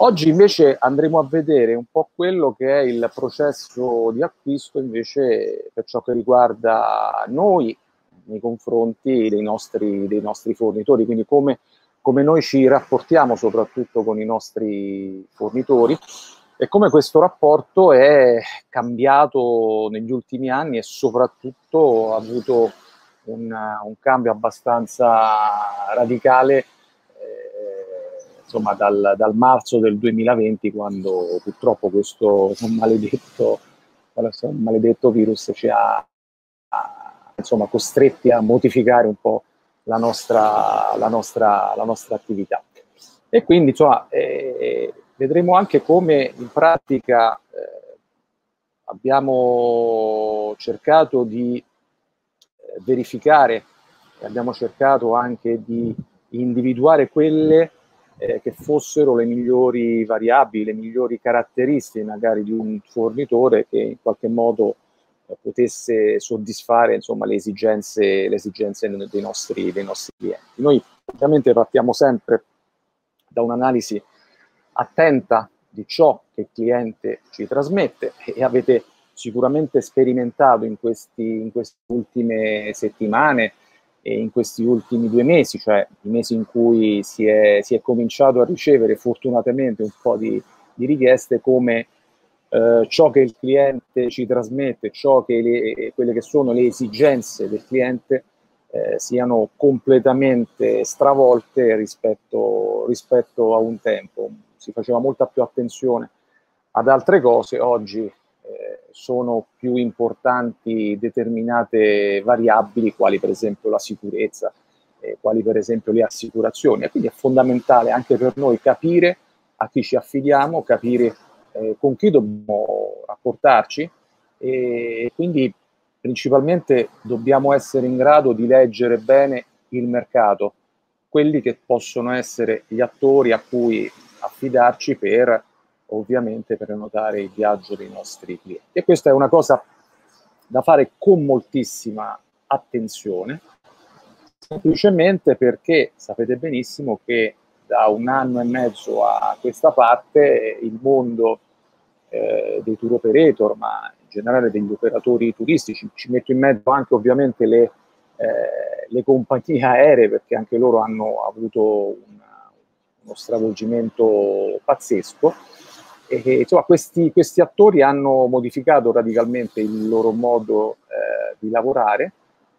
Oggi invece andremo a vedere un po' quello che è il processo di acquisto invece per ciò che riguarda noi nei confronti dei nostri, dei nostri fornitori, quindi come, come noi ci rapportiamo soprattutto con i nostri fornitori e come questo rapporto è cambiato negli ultimi anni e soprattutto ha avuto un, un cambio abbastanza radicale insomma, dal, dal, marzo del 2020, quando purtroppo questo maledetto, questo maledetto virus ci ha, ha insomma, costretti a modificare un po' la nostra, la nostra, la nostra attività. E quindi insomma, eh, vedremo anche come in pratica eh, abbiamo cercato di eh, verificare, abbiamo cercato anche di individuare quelle eh, che fossero le migliori variabili, le migliori caratteristiche magari di un fornitore che in qualche modo eh, potesse soddisfare insomma, le, esigenze, le esigenze dei, nostri, dei nostri clienti. Noi ovviamente partiamo sempre da un'analisi attenta di ciò che il cliente ci trasmette e avete sicuramente sperimentato in, questi, in queste ultime settimane in questi ultimi due mesi, cioè i mesi in cui si è, si è cominciato a ricevere fortunatamente un po' di, di richieste come eh, ciò che il cliente ci trasmette, ciò che le, quelle che sono le esigenze del cliente eh, siano completamente stravolte rispetto, rispetto a un tempo. Si faceva molta più attenzione ad altre cose, oggi sono più importanti determinate variabili, quali per esempio la sicurezza, eh, quali per esempio le assicurazioni. E quindi è fondamentale anche per noi capire a chi ci affidiamo, capire eh, con chi dobbiamo rapportarci e quindi principalmente dobbiamo essere in grado di leggere bene il mercato, quelli che possono essere gli attori a cui affidarci per ovviamente prenotare il viaggio dei nostri clienti. E questa è una cosa da fare con moltissima attenzione, semplicemente perché sapete benissimo che da un anno e mezzo a questa parte il mondo eh, dei tour operator, ma in generale degli operatori turistici, ci metto in mezzo anche ovviamente le, eh, le compagnie aeree, perché anche loro hanno avuto una, uno stravolgimento pazzesco, e, insomma, questi, questi, attori hanno modificato radicalmente il loro modo eh, di lavorare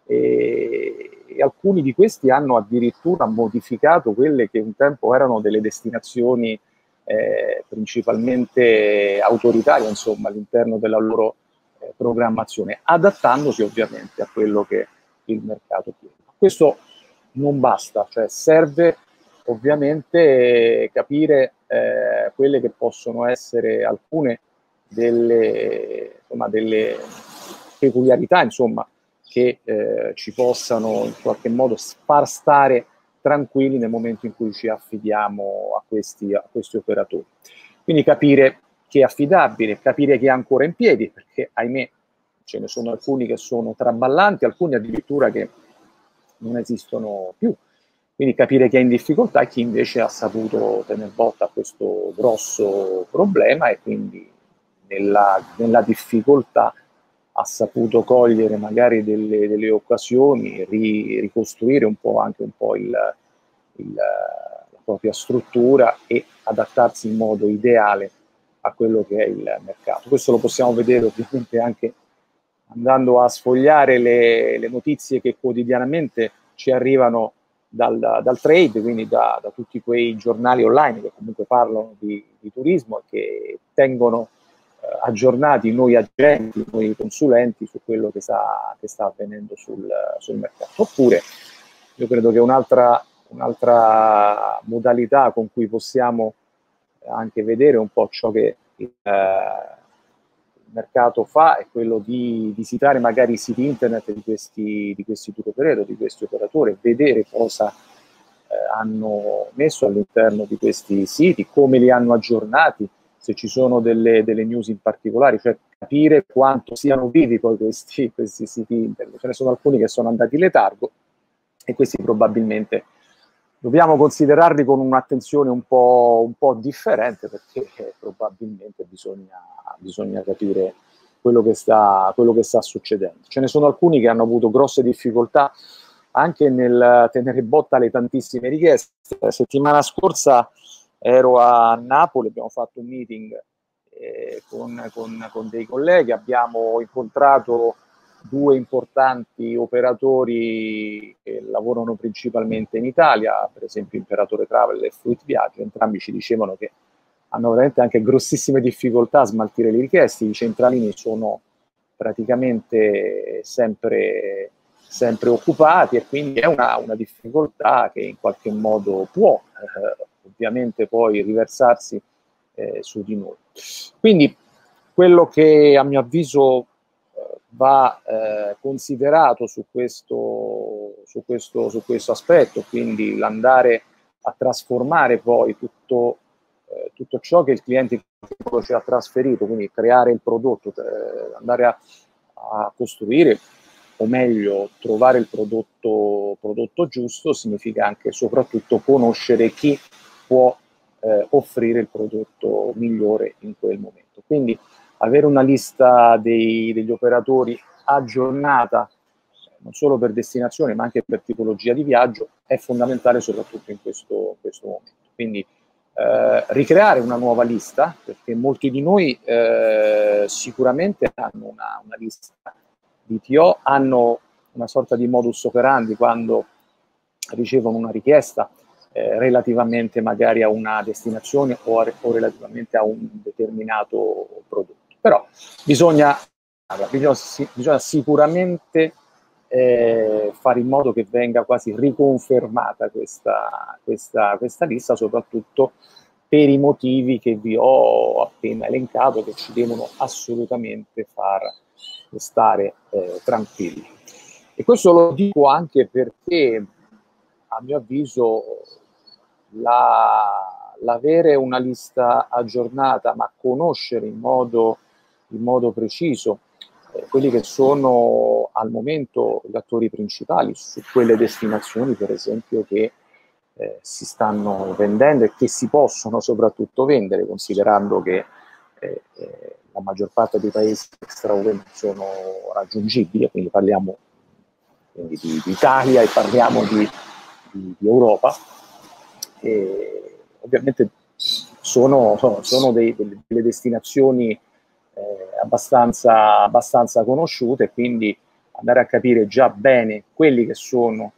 e, e, alcuni di questi hanno addirittura modificato quelle che un tempo erano delle destinazioni eh, principalmente autoritarie insomma, all'interno della loro eh, programmazione, adattandosi ovviamente a quello che il mercato chiede. Questo non basta, cioè serve ovviamente capire eh, quelle che possono essere alcune delle, insomma, delle peculiarità insomma, che eh, ci possano in qualche modo far stare tranquilli nel momento in cui ci affidiamo a questi, a questi operatori. Quindi capire chi è affidabile, capire chi è ancora in piedi, perché ahimè ce ne sono alcuni che sono traballanti, alcuni addirittura che non esistono più. Quindi capire chi è in difficoltà e chi invece ha saputo tenere botta a questo grosso problema e quindi nella, nella difficoltà ha saputo cogliere magari delle, delle occasioni, ri, ricostruire un po' anche un po' il, il, la propria struttura e adattarsi in modo ideale a quello che è il mercato. Questo lo possiamo vedere ovviamente anche andando a sfogliare le, le notizie che quotidianamente ci arrivano dal, dal trade, quindi da, da, tutti quei giornali online che comunque parlano di, di turismo e che tengono eh, aggiornati noi agenti, noi consulenti su quello che sta, che sta avvenendo sul, sul, mercato. Oppure io credo che un'altra, un'altra modalità con cui possiamo anche vedere un po' ciò che eh, mercato fa è quello di visitare magari i siti internet di questi, di questi tour operator, di questi operatori, vedere cosa eh, hanno messo all'interno di questi siti, come li hanno aggiornati, se ci sono delle, delle news in particolare, cioè capire quanto siano vivi poi questi, questi siti internet. Ce ne sono alcuni che sono andati in letargo e questi probabilmente dobbiamo considerarli con un'attenzione un po', un po differente perché eh, probabilmente bisogna, bisogna capire quello che, sta, quello che sta succedendo. Ce ne sono alcuni che hanno avuto grosse difficoltà anche nel tenere botta alle tantissime richieste. La settimana scorsa ero a Napoli, abbiamo fatto un meeting eh, con, con, con, dei colleghi, abbiamo incontrato due importanti operatori che lavorano principalmente in Italia, per esempio Imperatore Travel e Fruit Viaggio, entrambi ci dicevano che hanno veramente anche grossissime difficoltà a smaltire le richieste, i centralini sono praticamente sempre, sempre occupati e quindi è una, una, difficoltà che in qualche modo può eh, ovviamente poi riversarsi eh, su di noi. Quindi quello che a mio avviso va eh, considerato su questo, su, questo, su questo aspetto, quindi l'andare a trasformare poi tutto, eh, tutto ciò che il cliente ci ha trasferito, quindi creare il prodotto, eh, andare a, a, costruire, o meglio trovare il prodotto, prodotto giusto, significa anche soprattutto conoscere chi può eh, offrire il prodotto migliore in quel momento. Quindi avere una lista dei, degli operatori aggiornata, non solo per destinazione ma anche per tipologia di viaggio, è fondamentale soprattutto in questo, questo momento. Quindi eh, ricreare una nuova lista, perché molti di noi eh, sicuramente hanno una, una lista di TO, hanno una sorta di modus operandi quando ricevono una richiesta eh, relativamente magari a una destinazione o, a, o relativamente a un determinato prodotto. Però bisogna, bisogna, bisogna sicuramente eh, fare in modo che venga quasi riconfermata questa, questa, questa lista, soprattutto per i motivi che vi ho appena elencato, che ci devono assolutamente far stare eh, tranquilli. E questo lo dico anche perché, a mio avviso, la, l'avere una lista aggiornata, ma conoscere in modo in modo preciso eh, quelli che sono al momento gli attori principali su quelle destinazioni, per esempio, che eh, si stanno vendendo e che si possono soprattutto vendere, considerando che eh, eh la maggior parte dei paesi extraeuropei sono raggiungibili, quindi parliamo quindi di, di, Italia e parliamo di, di, di Europa. E ovviamente sono, sono, dei, delle, destinazioni abbastanza, abbastanza conosciute quindi andare a capire già bene quelli che sono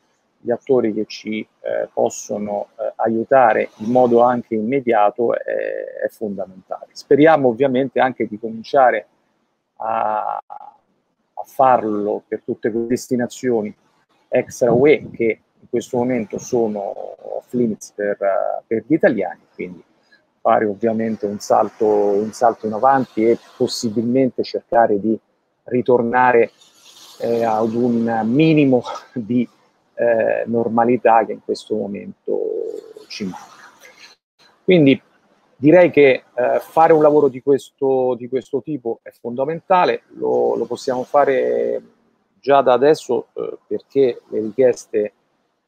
gli attori che ci eh, possono eh, aiutare in modo anche immediato è, è, fondamentale. Speriamo ovviamente anche di cominciare a, a farlo per tutte quelle destinazioni extra UE che in questo momento sono off limits per, per gli italiani, quindi fare ovviamente un salto, un salto in avanti e possibilmente cercare di ritornare eh, ad un minimo di eh, normalità che in questo momento ci manca. Quindi direi che eh, fare un lavoro di questo, di questo, tipo è fondamentale, lo, lo, possiamo fare già da adesso eh, perché le richieste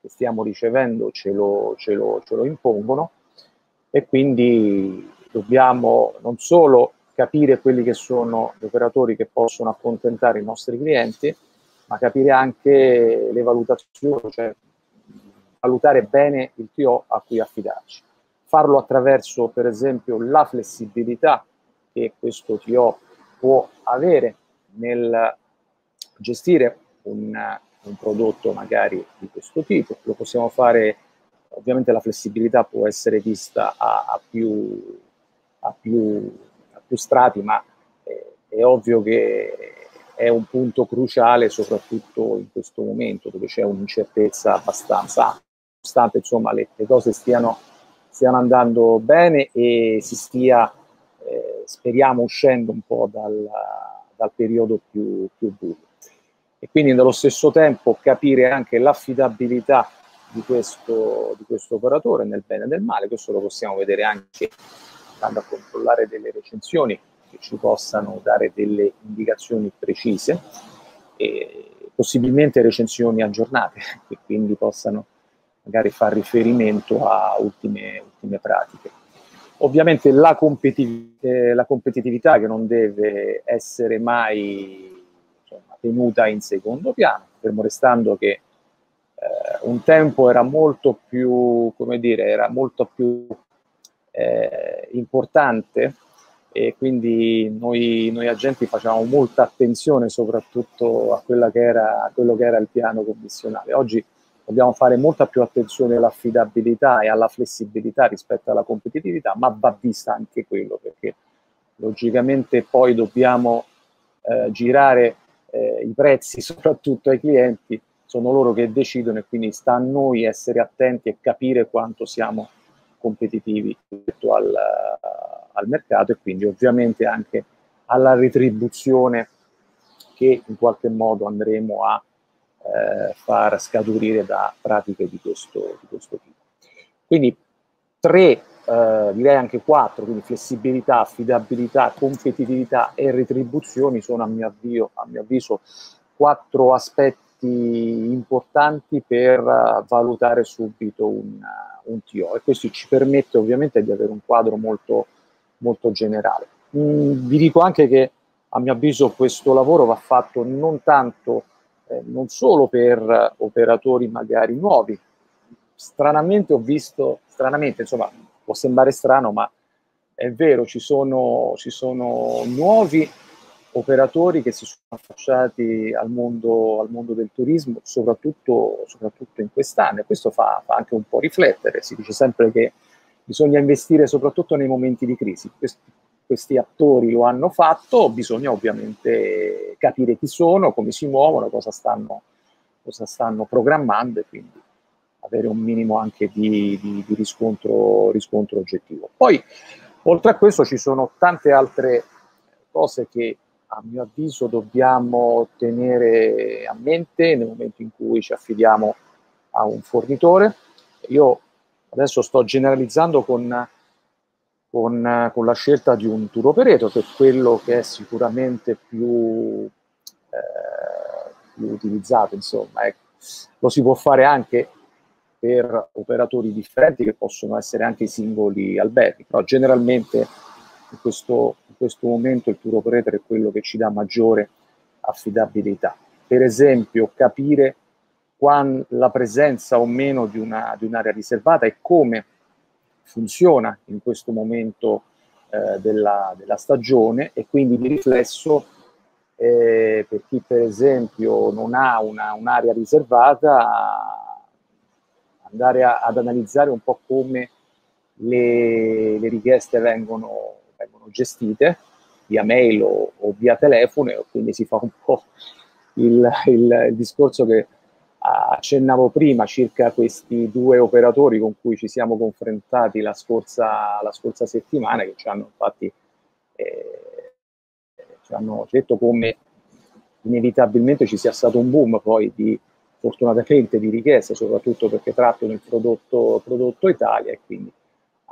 che stiamo ricevendo ce lo, ce lo, ce lo impongono e quindi dobbiamo non solo capire quelli che sono gli operatori che possono accontentare i nostri clienti, ma capire anche le valutazioni, cioè valutare bene il TO a cui affidarci. Farlo attraverso, per esempio, la flessibilità che questo TO può avere nel gestire un, un prodotto magari di questo tipo. Lo possiamo fare Ovviamente la flessibilità può essere vista a, a, più, a, più, a più, strati, ma è, è ovvio che è un punto cruciale soprattutto in questo momento dove c'è un'incertezza abbastanza, nonostante insomma le, le cose stiano, stiano, andando bene e si stia, eh, speriamo, uscendo un po' dal, dal periodo più, più buio. E quindi nello stesso tempo capire anche l'affidabilità di questo, di questo operatore nel bene e nel male. Questo lo possiamo vedere anche andando a controllare delle recensioni che ci possano dare delle indicazioni precise e possibilmente recensioni aggiornate che quindi possano magari fa riferimento a ultime, ultime pratiche. Ovviamente la, competitiv- eh, la, competitività che non deve essere mai insomma, tenuta in secondo piano, fermo restando che un tempo era molto più, come dire, era molto più eh, importante e quindi noi, noi, agenti facevamo molta attenzione soprattutto a, che era, a quello che era il piano commissionale. Oggi dobbiamo fare molta più attenzione all'affidabilità e alla flessibilità rispetto alla competitività, ma va vista anche quello perché logicamente poi dobbiamo eh, girare eh, i prezzi soprattutto ai clienti, sono loro che decidono e quindi sta a noi essere attenti e capire quanto siamo competitivi rispetto al, al mercato e quindi ovviamente anche alla retribuzione che in qualche modo andremo a eh, far scaturire da pratiche di questo, di questo tipo. Quindi tre, eh, direi anche quattro, quindi flessibilità, affidabilità, competitività e retribuzioni sono a mio, avvio, a mio avviso quattro aspetti importanti per uh, valutare subito un, uh, un, TO e questo ci permette ovviamente di avere un quadro molto, molto generale. Mm, vi dico anche che a mio avviso questo lavoro va fatto non tanto, eh, non solo per operatori magari nuovi, stranamente ho visto, stranamente insomma può sembrare strano ma è vero, ci sono, ci sono nuovi operatori che si sono affacciati al mondo, al mondo del turismo, soprattutto, soprattutto in quest'anno. E questo fa, fa, anche un po' riflettere. Si dice sempre che bisogna investire soprattutto nei momenti di crisi. Questi, questi attori lo hanno fatto, bisogna ovviamente capire chi sono, come si muovono, cosa stanno, cosa stanno programmando e quindi avere un minimo anche di, di, di riscontro, riscontro oggettivo. Poi, oltre a questo, ci sono tante altre cose che a mio avviso dobbiamo tenere a mente nel momento in cui ci affidiamo a un fornitore. Io adesso sto generalizzando con, con, con la scelta di un tour operator, che è quello che è sicuramente più, eh, più utilizzato, insomma. Ecco. Lo si può fare anche per operatori differenti che possono essere anche i singoli alberghi, però generalmente in questo, in questo momento il tour operator è quello che ci dà maggiore affidabilità. Per esempio, capire la presenza o meno di, una, di un'area riservata e come funziona in questo momento eh, della, della, stagione e quindi di riflesso eh, per chi per esempio non ha una, un'area riservata andare a, ad analizzare un po' come le, le richieste vengono vengono gestite via mail o, o via telefono e quindi si fa un po' il, il, il discorso che accennavo prima circa questi due operatori con cui ci siamo confrontati la scorsa, la scorsa settimana che ci hanno infatti eh, ci hanno detto come inevitabilmente ci sia stato un boom poi di fortunatamente di richieste soprattutto perché trattano il prodotto, prodotto Italia e quindi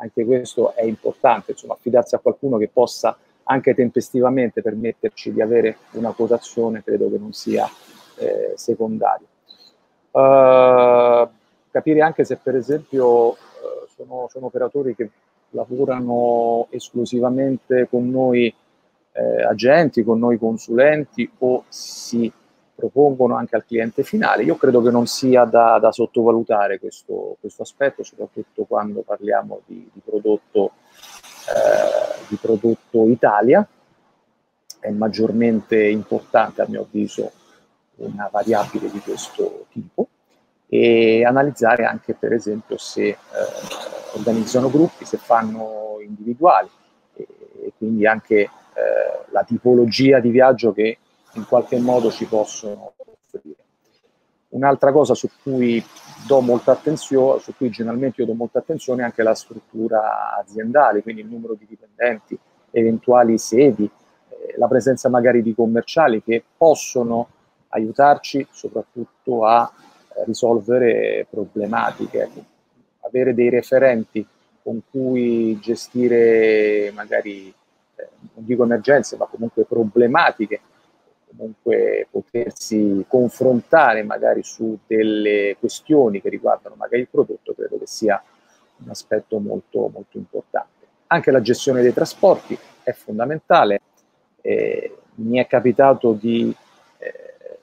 anche questo è importante, insomma, affidarsi a qualcuno che possa anche tempestivamente permetterci di avere una quotazione credo che non sia eh, secondario. Uh, capire anche se per esempio uh, sono, sono, operatori che lavorano esclusivamente con noi eh, agenti, con noi consulenti o si propongono anche al cliente finale. Io credo che non sia da, da sottovalutare questo, questo, aspetto, soprattutto quando parliamo di, di, prodotto, eh, di prodotto Italia. È maggiormente importante, a mio avviso, una variabile di questo tipo e analizzare anche, per esempio, se eh, organizzano gruppi, se fanno individuali e, e quindi anche eh, la tipologia di viaggio che in qualche modo ci possono offrire. Un'altra cosa su cui do molta attenzione, su cui generalmente io do molta attenzione è anche la struttura aziendale, quindi il numero di dipendenti, eventuali sedi, eh, la presenza magari di commerciali che possono aiutarci soprattutto a risolvere problematiche, avere dei referenti con cui gestire magari, eh, non dico emergenze, ma comunque problematiche comunque potersi confrontare magari su delle questioni che riguardano magari il prodotto, credo che sia un aspetto molto, molto importante. Anche la gestione dei trasporti è fondamentale. Eh, mi è capitato di, eh,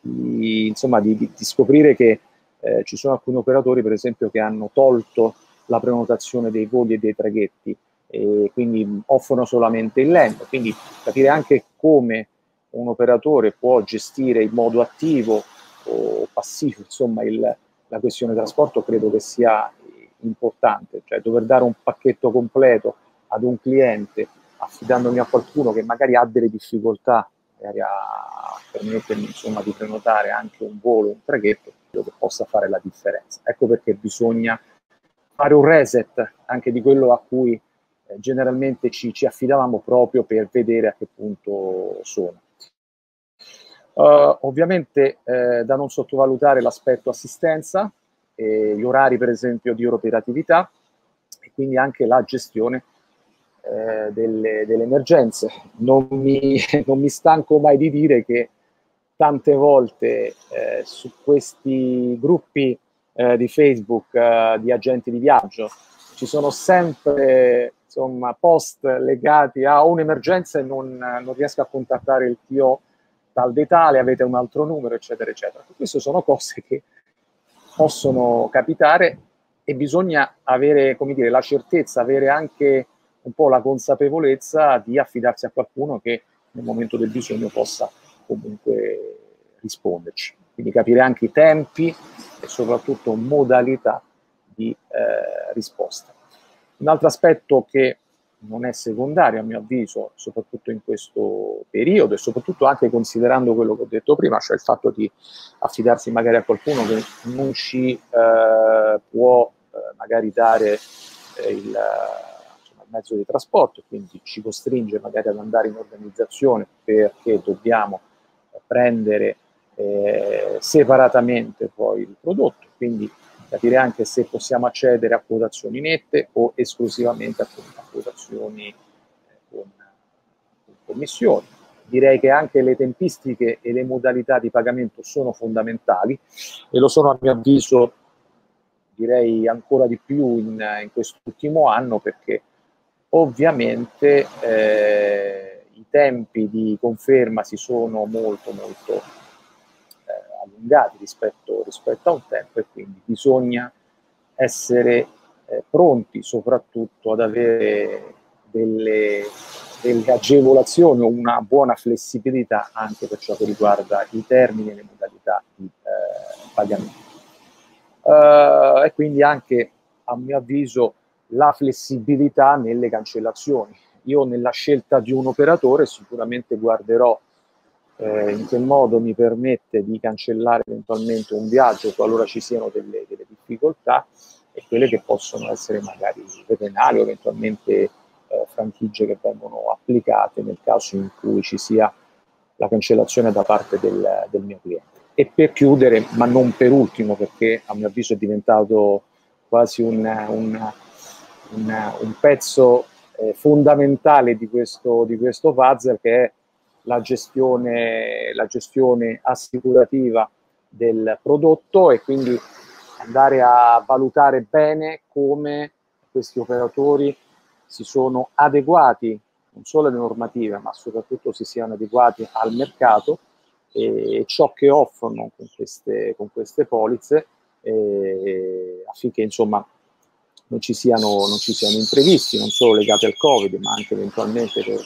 di, insomma, di, di scoprire che eh, ci sono alcuni operatori, per esempio, che hanno tolto la prenotazione dei voli e dei traghetti e quindi offrono solamente il land. Quindi capire anche come un operatore può gestire in modo attivo o passivo insomma, il, la questione trasporto credo che sia importante, cioè dover dare un pacchetto completo ad un cliente affidandomi a qualcuno che magari ha delle difficoltà magari a permettermi insomma, di prenotare anche un volo, un traghetto, credo che possa fare la differenza. Ecco perché bisogna fare un reset anche di quello a cui eh, generalmente ci, ci affidavamo proprio per vedere a che punto sono. Uh, ovviamente eh, da non sottovalutare l'aspetto assistenza, eh, gli orari per esempio di operatività e quindi anche la gestione eh, delle, delle, emergenze. Non mi, non mi, stanco mai di dire che tante volte eh, su questi gruppi eh, di Facebook di agenti di viaggio ci sono sempre insomma, post legati a un'emergenza e non, non riesco a contattare il TO tal dei tale, avete un altro numero, eccetera, eccetera. Queste sono cose che possono capitare e bisogna avere, come dire, la certezza, avere anche un po' la consapevolezza di affidarsi a qualcuno che nel momento del bisogno possa comunque risponderci. Quindi capire anche i tempi e soprattutto modalità di eh, risposta. Un altro aspetto che non è secondario a mio avviso, soprattutto in questo periodo e soprattutto anche considerando quello che ho detto prima, cioè il fatto di affidarsi magari a qualcuno che non ci eh, può eh, magari dare eh, il, insomma, il, mezzo di trasporto, quindi ci costringe magari ad andare in organizzazione perché dobbiamo prendere eh, separatamente poi il prodotto, quindi capire anche se possiamo accedere a quotazioni nette o esclusivamente a, quotazioni eh, con, con commissioni. Direi che anche le tempistiche e le modalità di pagamento sono fondamentali e lo sono a mio avviso direi ancora di più in, in quest'ultimo anno perché ovviamente eh, i tempi di conferma si sono molto molto allungati rispetto, rispetto a un tempo e quindi bisogna essere eh, pronti soprattutto ad avere delle, delle agevolazioni o una buona flessibilità anche per ciò che riguarda i termini e le modalità di eh, pagamento. Uh, e quindi anche, a mio avviso, la flessibilità nelle cancellazioni. Io nella scelta di un operatore sicuramente guarderò eh, in che modo mi permette di cancellare eventualmente un viaggio qualora ci siano delle, delle difficoltà e quelle che possono essere magari penali o eventualmente eh, franchigie che vengono applicate nel caso in cui ci sia la cancellazione da parte del, del mio cliente. E per chiudere, ma non per ultimo, perché a mio avviso è diventato quasi un, un, un, un pezzo eh, fondamentale di questo, di questo puzzle, che è la gestione, la gestione assicurativa del prodotto e quindi andare a valutare bene come questi operatori si sono adeguati non solo alle normative, ma soprattutto si siano adeguati al mercato e ciò che offrono con queste, con queste polizze eh, affinché insomma non ci, siano, non ci siano imprevisti, non solo legati al Covid, ma anche eventualmente per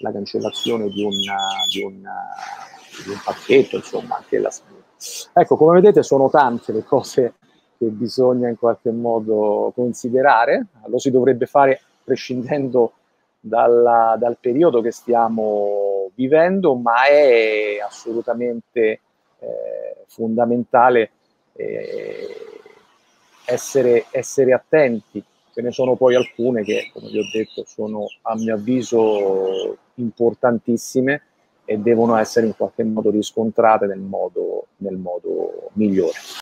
la cancellazione di, una, di, una, di un pacchetto, insomma, anche la Ecco, come vedete sono tante le cose che bisogna in qualche modo considerare, lo si dovrebbe fare prescindendo dalla, dal periodo che stiamo vivendo, ma è assolutamente eh, fondamentale eh, essere, essere attenti. Ce ne sono poi alcune che, come vi ho detto, sono a mio avviso importantissime e devono essere in qualche modo riscontrate nel modo, nel modo migliore.